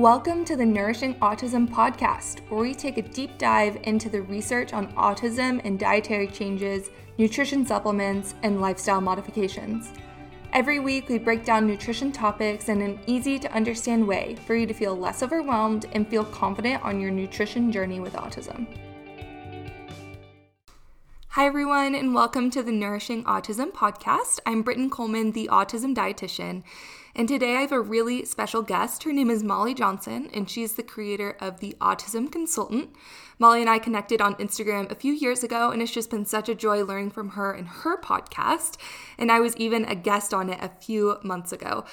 Welcome to the Nourishing Autism podcast, where we take a deep dive into the research on autism and dietary changes, nutrition supplements, and lifestyle modifications. Every week, we break down nutrition topics in an easy to understand way for you to feel less overwhelmed and feel confident on your nutrition journey with autism. Hi, everyone, and welcome to the Nourishing Autism podcast. I'm Brittyn Coleman, the autism dietitian. And today I have a really special guest. Her name is Molly Johnson, and she's the creator of the Autism Consultant. Molly and I connected on Instagram a few years ago, and it's just been such a joy learning from her and her podcast. And I was even a guest on it a few months ago.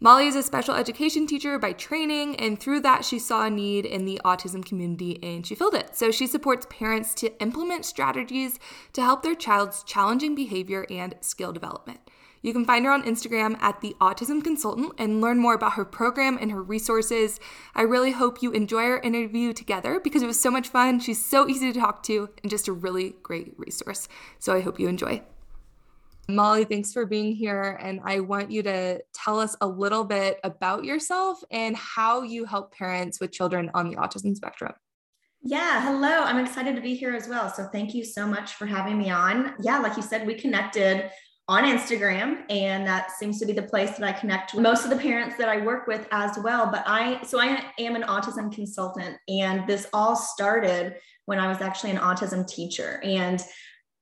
Molly is a special education teacher by training, and through that, she saw a need in the autism community and she filled it. So she supports parents to implement strategies to help their child's challenging behavior and skill development. You can find her on Instagram at the Autism Consultant and learn more about her program and her resources. I really hope you enjoy our interview together because it was so much fun. She's so easy to talk to and just a really great resource. So I hope you enjoy. Molly, thanks for being here. And I want you to tell us a little bit about yourself and how you help parents with children on the autism spectrum. Yeah, hello. I'm excited to be here as well. So thank you so much for having me on. Yeah, like you said, we connected on Instagram, and that seems to be the place that I connect with most of the parents that I work with as well. But I, so I am an autism consultant, and this all started when I was actually an autism teacher. And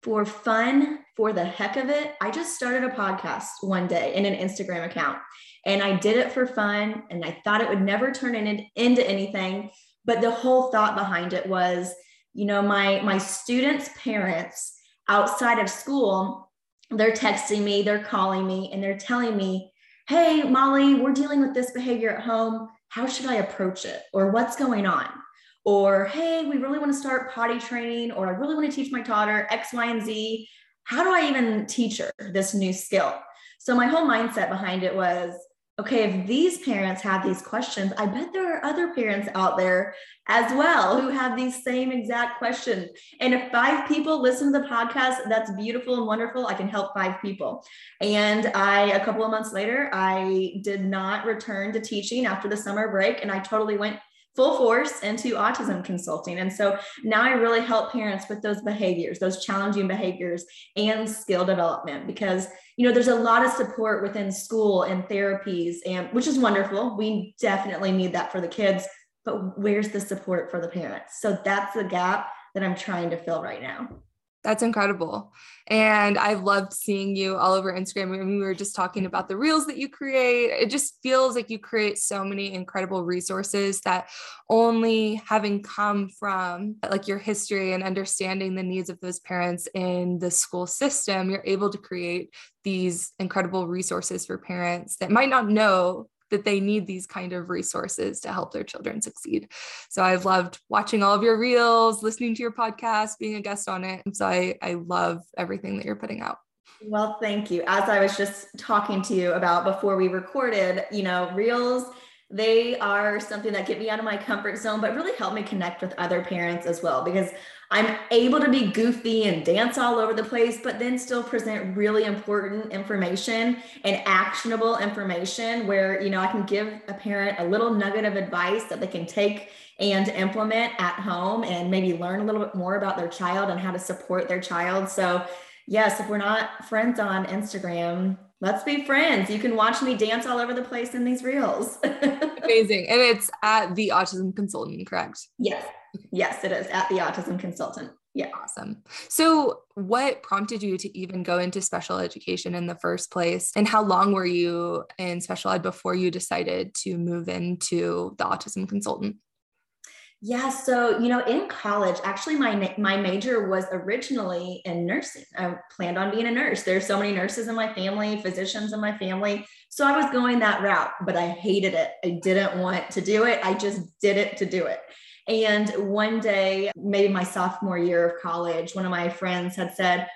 for fun, for the heck of it, I just started a podcast one day in an Instagram account. And I did it for fun, and I thought it would never turn in, into anything. But the whole thought behind it was, you know, my my students' parents outside of school they're texting me, they're calling me, and they're telling me, Hey, Molly, we're dealing with this behavior at home. How should I approach it? Or what's going on? Or, Hey, we really want to start potty training, or I really want to teach my daughter X, Y, and Z. How do I even teach her this new skill? So, my whole mindset behind it was okay, if these parents have these questions, I bet there are other parents out there as well who have these same exact questions. And if five people listen to the podcast, that's beautiful and wonderful. I can help five people. And I, a couple of months later, I did not return to teaching after the summer break, and I totally went full force into autism consulting. And so now I really help parents with those behaviors, those challenging behaviors and skill development because you know there's a lot of support within school and therapies and which is wonderful. We definitely need that for the kids, but where's the support for the parents? So that's the gap that I'm trying to fill right now. That's incredible. And I've loved seeing you all over Instagram. We were just talking about the reels that you create. It just feels like you create so many incredible resources that only having come from like your history and understanding the needs of those parents in the school system, you're able to create these incredible resources for parents that might not know that they need these kind of resources to help their children succeed. So I've loved watching all of your reels, listening to your podcast, being a guest on it. And so I, I love everything that you're putting out. Well, thank you. As I was just talking to you about before we recorded, you know, reels they are something that get me out of my comfort zone, but really help me connect with other parents as well because I'm able to be goofy and dance all over the place, but then still present really important information and actionable information where, you know, I can give a parent a little nugget of advice that they can take and implement at home and maybe learn a little bit more about their child and how to support their child. So, yes, if we're not friends on Instagram, let's be friends. You can watch me dance all over the place in these reels. Amazing. And it's at the autism consultant, correct? Yes. Yes, it is at the autism consultant. Yeah. Awesome. So, what prompted you to even go into special education in the first place? And how long were you in special ed before you decided to move into the autism consultant? Yeah, so you know, in college, actually, my my major was originally in nursing. I planned on being a nurse. There's so many nurses in my family, physicians in my family, so I was going that route. But I hated it. I didn't want to do it. I just did it to do it. And one day, maybe my sophomore year of college, one of my friends had said,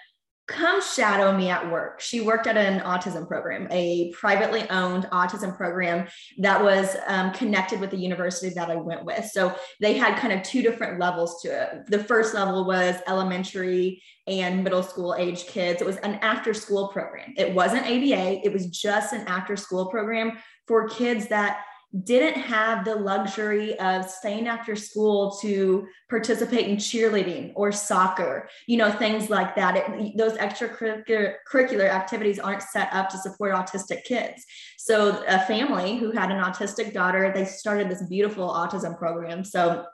come shadow me at work. She worked at an autism program, a privately owned autism program that was um, connected with the university that I went with. So they had kind of two different levels to it. The first level was elementary and middle school age kids. It was an after school program. It wasn't ABA, it was just an after school program for kids that didn't have the luxury of staying after school to participate in cheerleading or soccer, you know, things like that. It, those extracurricular activities aren't set up to support autistic kids. So, a family who had an autistic daughter, they started this beautiful autism program. So,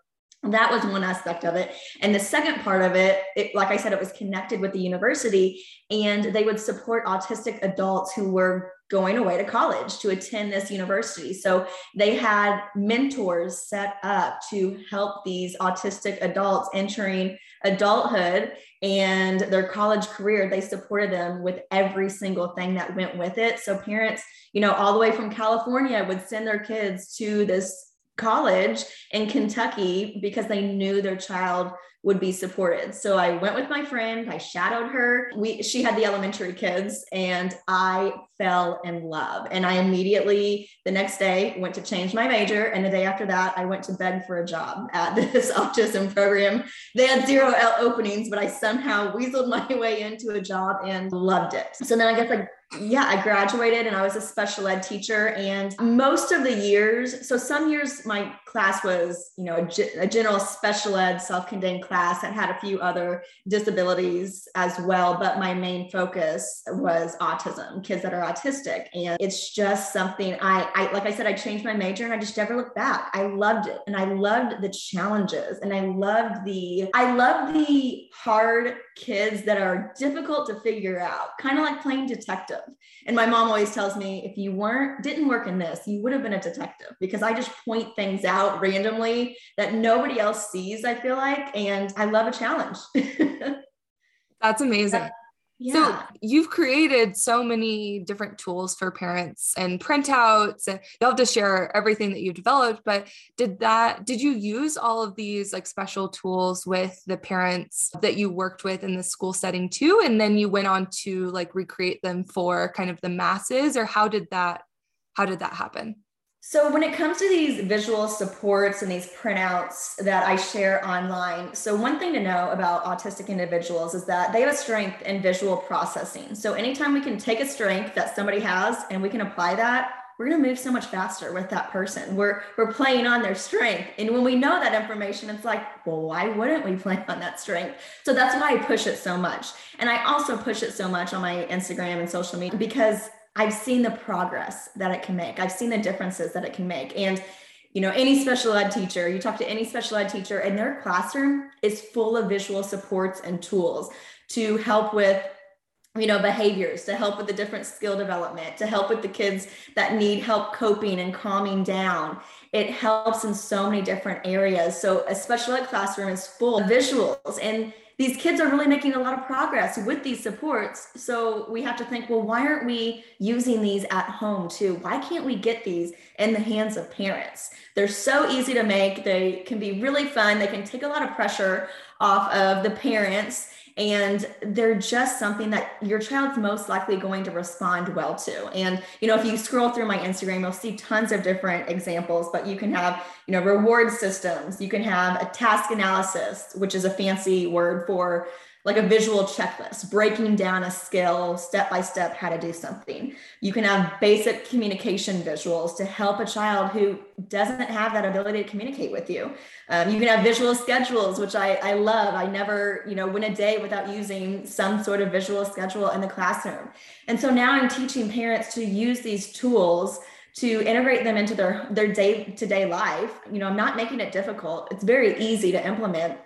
that was one aspect of it and the second part of it, it, like i said it was connected with the university and they would support autistic adults who were going away to college to attend this university. So they had mentors set up to help these autistic adults entering adulthood and their college career. They supported them with every single thing that went with it. So parents, you know, all the way from California would send their kids to this college in Kentucky because they knew their child would be supported. So I went with my friend, I shadowed her. We she had the elementary kids and I fell in love. And I immediately the next day went to change my major and the day after that I went to beg for a job at this autism program. They had zero openings, but I somehow weaseled my way into a job and loved it. So then I guess like yeah, I graduated and I was a special ed teacher. And most of the years, so some years my class was, you know, a, general special ed self contained class that had a few other disabilities as well. But my main focus was autism, kids that are autistic. And it's just something I, I, like I said, I changed my major and I just never looked back. I loved it. And I loved the challenges and I loved the, I loved the hard kids that are difficult to figure out, kind of like playing detective. And my mom always tells me if you weren't, didn't work in this, you would have been a detective because I just point things out randomly that nobody else sees, I feel like. And I love a challenge. That's amazing. Yeah. So you've created so many different tools for parents and printouts and you'll have to share everything that you've developed. But did that, did you use all of these like special tools with the parents that you worked with in the school setting too? And then you went on to like recreate them for kind of the masses or how did that, how did that happen? So, when it comes to these visual supports and these printouts that I share online, so one thing to know about autistic individuals is that they have a strength in visual processing. So, anytime we can take a strength that somebody has and we can apply that, we're going to move so much faster with that person. We're we're playing on their strength. And when we know that information, it's like, well, why wouldn't we play on that strength? So that's why I push it so much. And I also push it so much on my Instagram and social media because I've seen the progress that it can make. I've seen the differences that it can make. And you know, any special ed teacher, you talk to any special ed teacher, and their classroom is full of visual supports and tools to help with you know behaviors to help with the different skill development to help with the kids that need help coping and calming down it helps in so many different areas so a special ed classroom is full of visuals and these kids are really making a lot of progress with these supports. So we have to think, well, why aren't we using these at home too? Why can't we get these in the hands of parents? They're so easy to make. They can be really fun. They can take a lot of pressure off of the parents and they're just something that your child's most likely going to respond well to. And you know if you scroll through my instagram you'll see tons of different examples but you can have you know reward systems. You can have a task analysis which is a fancy word for like a visual checklist, breaking down a skill step by step how to do something. You can have basic communication visuals to help a child who doesn't have that ability to communicate with you. Um, you can have visual schedules, which I, I love. I never, you know, win a day without using some sort of visual schedule in the classroom. And so now I'm teaching parents to use these tools to integrate them into their their day to day life. You know, I'm not making it difficult. It's very easy to implement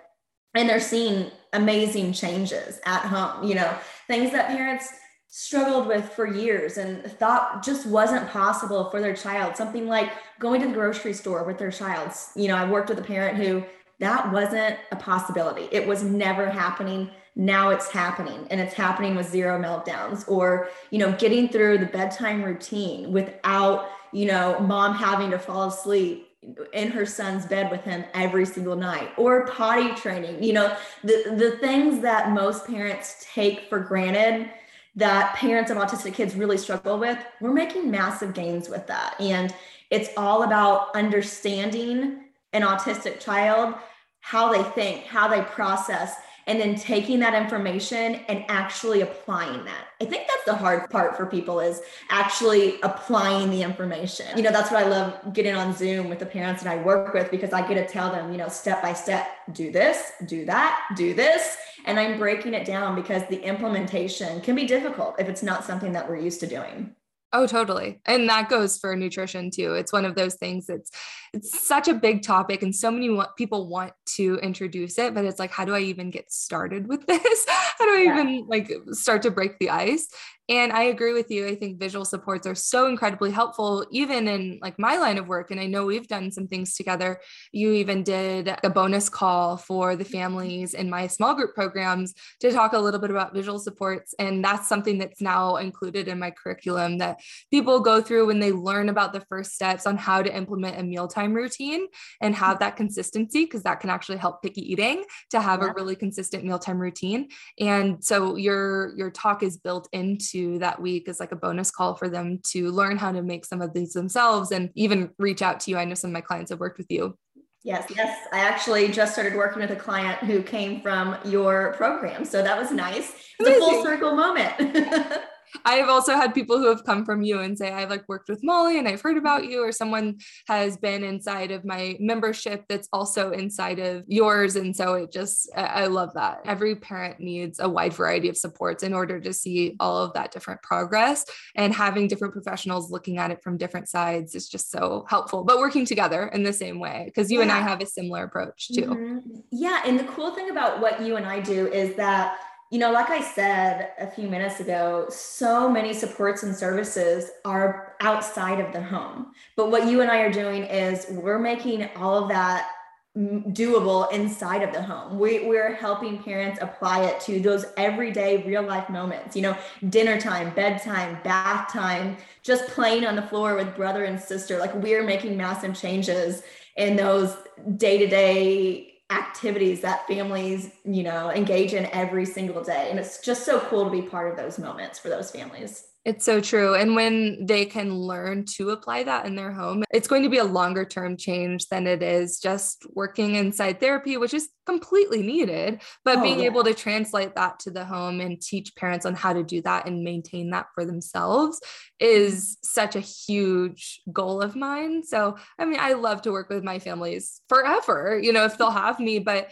and they're seeing amazing changes at home you know things that parents struggled with for years and thought just wasn't possible for their child. Something like going to the grocery store with their child. You know i worked with a parent who that wasn't a possibility. It was never happening. Now it's happening and it's happening with zero meltdowns or you know getting through the bedtime routine without you know mom having to fall asleep in her son's bed with him every single night or potty training you know the the things that most parents take for granted that parents of autistic kids really struggle with we're making massive gains with that. And it's all about understanding an autistic child how they think how they process and then taking that information and actually applying that. I think that's the hard part for people is actually applying the information. You know, that's what I love getting on Zoom with the parents that I work with because I get to tell them, you know, step by step, do this, do that, do this. And I'm breaking it down because the implementation can be difficult if it's not something that we're used to doing. Oh, totally. And that goes for nutrition too. It's one of those things that's it's such a big topic and so many people want to introduce it, but it's like how do I even get started with this? how do I yeah. even like start to break the ice? And I agree with you. I think visual supports are so incredibly helpful, even in like my line of work. And I know we've done some things together. You even did a bonus call for the mm-hmm. families in my small group programs to talk a little bit about visual supports. And that's something that's now included in my curriculum that people go through when they learn about the first steps on how to implement a mealtime routine and mm-hmm. have that consistency, because that can actually help picky eating to have yeah. a really consistent mealtime routine. And so your your talk is built into to that week as like a bonus call for them to learn how to make some of these themselves and even reach out to you. I know some of my clients have worked with you. Yes, yes. I actually just started working with a client who came from your program. So that was nice. It's Amazing. a full circle moment. I've also had people who have come from you and say, I've like worked with Molly and I've heard about you, or someone has been inside of my membership that's also inside of yours. And so it just, I love that. Every parent needs a wide variety of supports in order to see all of that different progress and having different professionals looking at it from different sides is just so helpful, but working together in the same way because you yeah. and I have a similar approach too. Mm-hmm. Yeah. And the cool thing about what you and I do is that you know, like I said a few minutes ago, so many supports and services are outside of the home. But what you and I are doing is we're making all of that doable inside of the home. We, we're helping parents apply it to those everyday real life moments, you know, dinner time, bedtime, bath time, just playing on the floor with brother and sister. Like we're making massive changes in those day to day activities that families, you know, engage in every single day. And it's just so cool to be part of those moments for those families. It's so true. And when they can learn to apply that in their home, it's going to be a longer term change than it is just working inside therapy, which is completely needed. But oh, being yeah. able to translate that to the home and teach parents on how to do that and maintain that for themselves is mm-hmm. such a huge goal of mine. So, I mean, I love to work with my families forever, you know, if they'll have me, but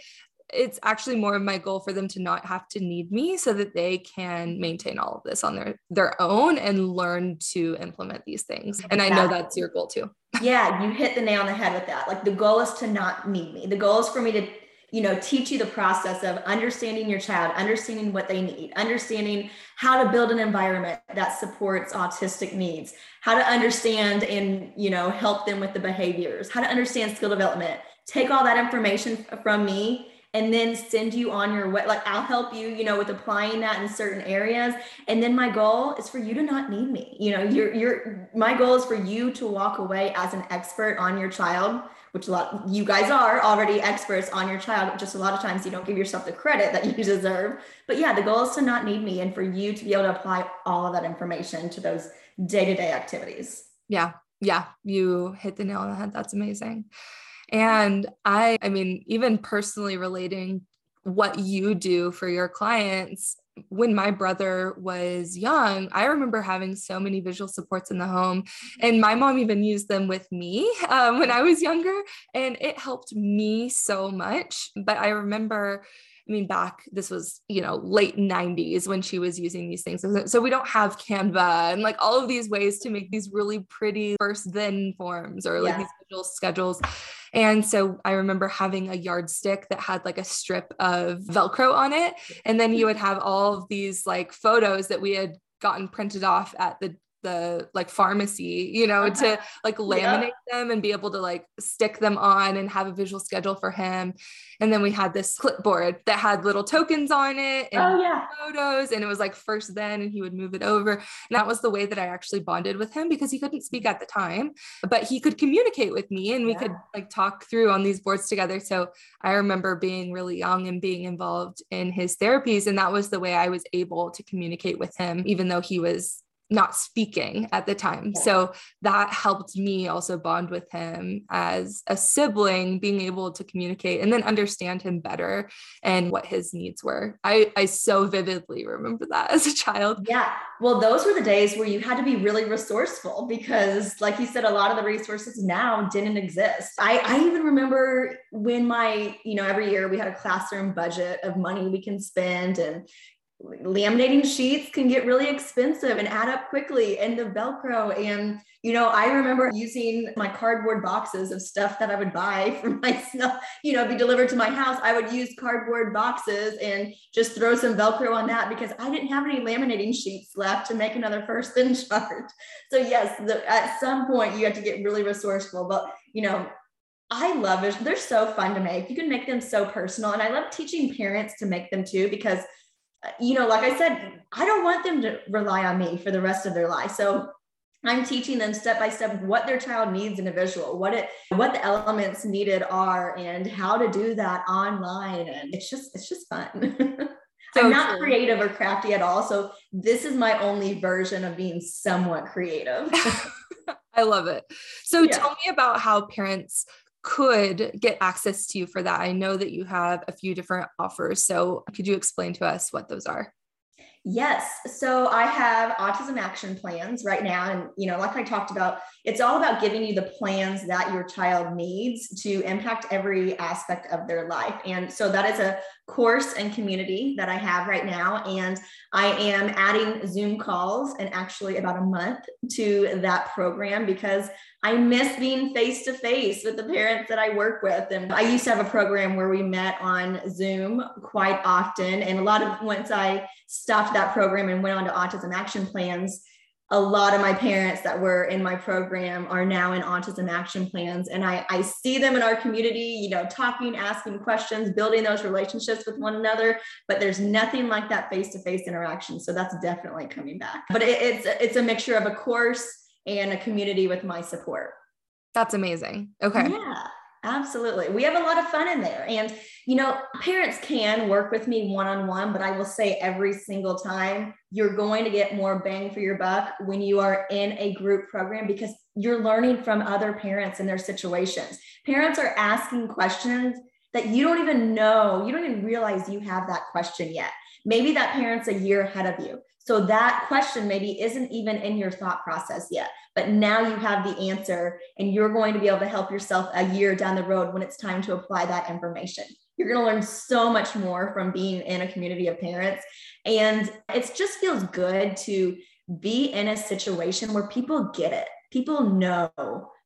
it's actually more of my goal for them to not have to need me so that they can maintain all of this on their their own and learn to implement these things. And i know that's your goal too. Yeah you hit the nail on the head with that. Like the goal is to not need me. The goal is for me to you know teach you the process of understanding your child understanding what they need understanding how to build an environment that supports autistic needs how to understand and you know help them with the behaviors how to understand skill development. Take all that information from me and then send you on your way. Like I'll help you, you know, with applying that in certain areas. And then my goal is for you to not need me. You know, you're you're my goal is for you to walk away as an expert on your child, which a lot you guys are already experts on your child. Just a lot of times you don't give yourself the credit that you deserve. But yeah, the goal is to not need me and for you to be able to apply all of that information to those day-to-day activities. Yeah. Yeah. You hit the nail on the head. That's amazing. And I, I mean, even personally relating what you do for your clients, when my brother was young, I remember having so many visual supports in the home, and my mom even used them with me um, when I was younger, and it helped me so much. But I remember I mean, back this was, you know, late 90s when she was using these things. So we don't have Canva and like all of these ways to make these really pretty first then forms or like yeah. these visual schedules. And so I remember having a yardstick that had like a strip of Velcro on it. And then you mm-hmm. would have all of these like photos that we had gotten printed off at the the like pharmacy, you know, to like laminate yeah. them and be able to like stick them on and have a visual schedule for him. And then we had this clipboard that had little tokens on it and oh, yeah. photos. And it was like first then, and he would move it over. And that was the way that I actually bonded with him because he couldn't speak at the time, but he could communicate with me and we yeah. could like talk through on these boards together. So I remember being really young and being involved in his therapies. And that was the way I was able to communicate with him, even though he was not speaking at the time. Yeah. So that helped me also bond with him as a sibling, being able to communicate and then understand him better and what his needs were. I, I so vividly remember that as a child. Yeah. Well, those were the days where you had to be really resourceful because, like you said, a lot of the resources now didn't exist. I, I even remember when my, you know, every year we had a classroom budget of money we can spend and laminating sheets can get really expensive and add up quickly and the velcro and you know i remember using my cardboard boxes of stuff that i would buy for myself you know be delivered to my house i would use cardboard boxes and just throw some velcro on that because i didn't have any laminating sheets left to make another first in charge so yes the, at some point you have to get really resourceful but you know I love it. They're so fun to make. You can make them so personal. And I love teaching parents to make them too, because you know, like I said, I don't want them to rely on me for the rest of their life. So I'm teaching them step by step what their child needs in a visual, what it what the elements needed are and how to do that online. And it's just it's just fun. So I'm not true. creative or crafty at all. So this is my only version of being somewhat creative. I love it. So yeah. tell me about how parents could get access to you for that. I know that you have a few different offers. So could you explain to us what those are? Yes. So I have autism action plans right now. And, you know, like I talked about, it's all about giving you the plans that your child needs to impact every aspect of their life. And so that is a course and community that I have right now. And I am adding Zoom calls and actually about a month to that program because I miss being face to face with the parents that I work with. And I used to have a program where we met on Zoom quite often. And a lot of once I stopped that program and went on to autism action plans, a lot of my parents that were in my program are now in autism action plans and I, I see them in our community you know talking asking questions building those relationships with one another but there's nothing like that face-to-face interaction so that's definitely coming back but it, it's it's a mixture of a course and a community with my support that's amazing okay yeah Absolutely. We have a lot of fun in there. And, you know, parents can work with me one on one, but I will say every single time you're going to get more bang for your buck when you are in a group program because you're learning from other parents and their situations. Parents are asking questions that you don't even know, you don't even realize you have that question yet. Maybe that parent's a year ahead of you. So that question maybe isn't even in your thought process yet, but now you have the answer and you're going to be able to help yourself a year down the road when it's time to apply that information. You're going to learn so much more from being in a community of parents. And it just feels good to be in a situation where people get it. People know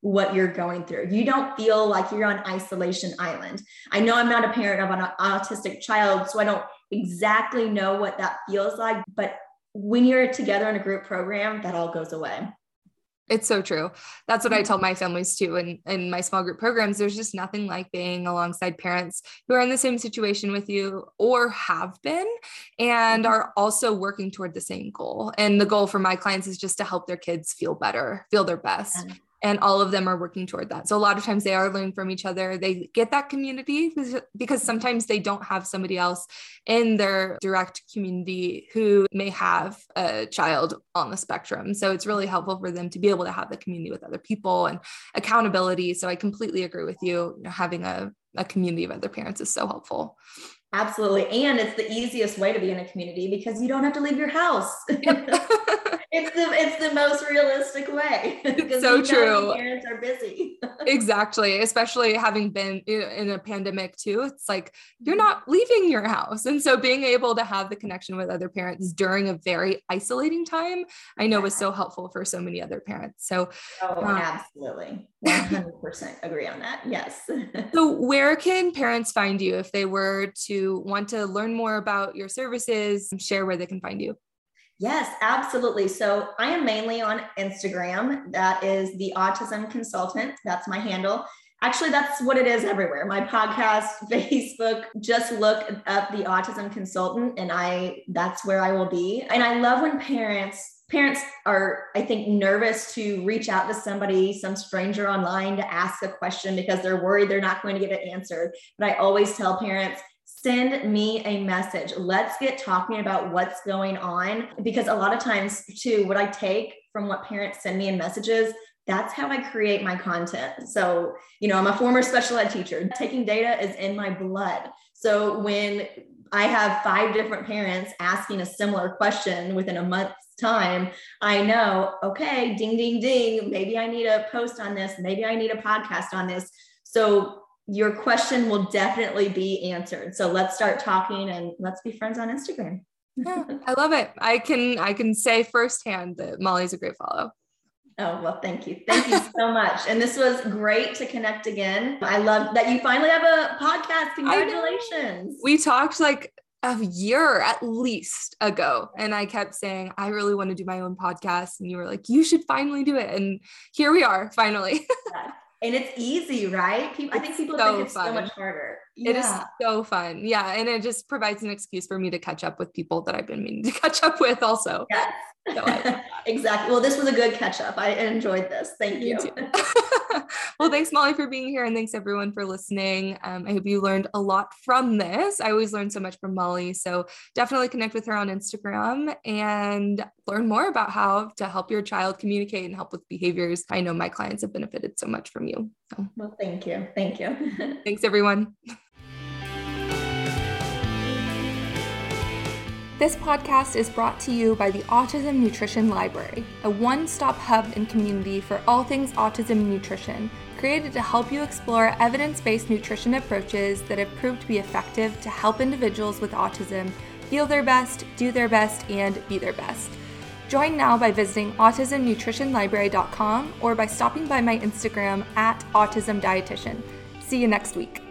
what you're going through. You don't feel like you're on isolation island. I know I'm not a parent of an autistic child, so I don't exactly know what that feels like, but when you're together in a group program, that all goes away. It's so true. That's what I tell my families too. And in my small group programs, there's just nothing like being alongside parents who are in the same situation with you or have been and mm-hmm. are also working toward the same goal. And the goal for my clients is just to help their kids feel better, feel their best and all of them are working toward that. So a lot of times they are learning from each other. They get that community because sometimes they don't have somebody else in their direct community who may have a child on the spectrum. So it's really helpful for them to be able to have the community with other people and accountability. So i completely agree with you, you know, having a, a community of other parents is so helpful. Absolutely. And it's the easiest way to be in a community because you don't have to leave your house. it's the it's the most realistic way. So true. Parents are busy. exactly, especially having been in a pandemic too. It's like you're not leaving your house, and so being able to have the connection with other parents during a very isolating time, I know was so helpful for so many other parents. So, oh, um, absolutely, one hundred percent agree on that. Yes. so, where can parents find you if they were to want to learn more about your services, share where they can find you. Yes, absolutely. So I am mainly on Instagram. That is the Autism Consultant. That's my handle. Actually, that's what it is everywhere. My podcast, Facebook, just look up the Autism Consultant and I that's where I will be. And I love when parents parents are i think nervous to reach out to somebody some stranger online to ask a question because they're worried they're not going to get it answered but i always tell parents send me a message. Let's get talking about what's going on because a lot of times, too, what I take from what parents send me in messages, that's how I create my content. So, you know, I'm a former special ed teacher. Taking data is in my blood. So when I have five different parents asking a similar question within a month's time, I know, okay, ding, ding, ding, maybe I need a post on this, maybe I need a podcast on this. So your question will definitely be answered. So let's start talking and let's be friends on Instagram. yeah, I love it. I can I can say firsthand that Molly's a great follow. Oh, well, thank you. Thank you so much. And this was great to connect again. I love that you finally have a podcast. Congratulations. We talked like a year at least ago. And I kept saying, I really want to do my own podcast. And you were like, you should finally do it. And here we are, finally. and it's easy, right? People, I think people so think it's fun. so much harder. Yeah. It is so fun. Yeah. And it just provides an excuse for me to catch up with people that I've been meaning to catch up with also. Yes. So exactly. Well, this was a good catch up. I enjoyed this. Thank you. well, thanks, Molly, for being here. And thanks, everyone, for listening. Um, I hope you learned a lot from this. I always learn so much from Molly. So definitely connect with her on Instagram and learn more about how to help your child communicate and help with behaviors. I know my clients have benefited so much from you. So. Well, thank you. Thank you. thanks, everyone. This podcast is brought to you by the Autism Nutrition Library, a one stop hub and community for all things autism nutrition, created to help you explore evidence based nutrition approaches that have proved to be effective to help individuals with autism feel their best, do their best, and be their best. Join now by visiting autismnutritionlibrary.com or by stopping by my Instagram at autismdietitian. See you next week.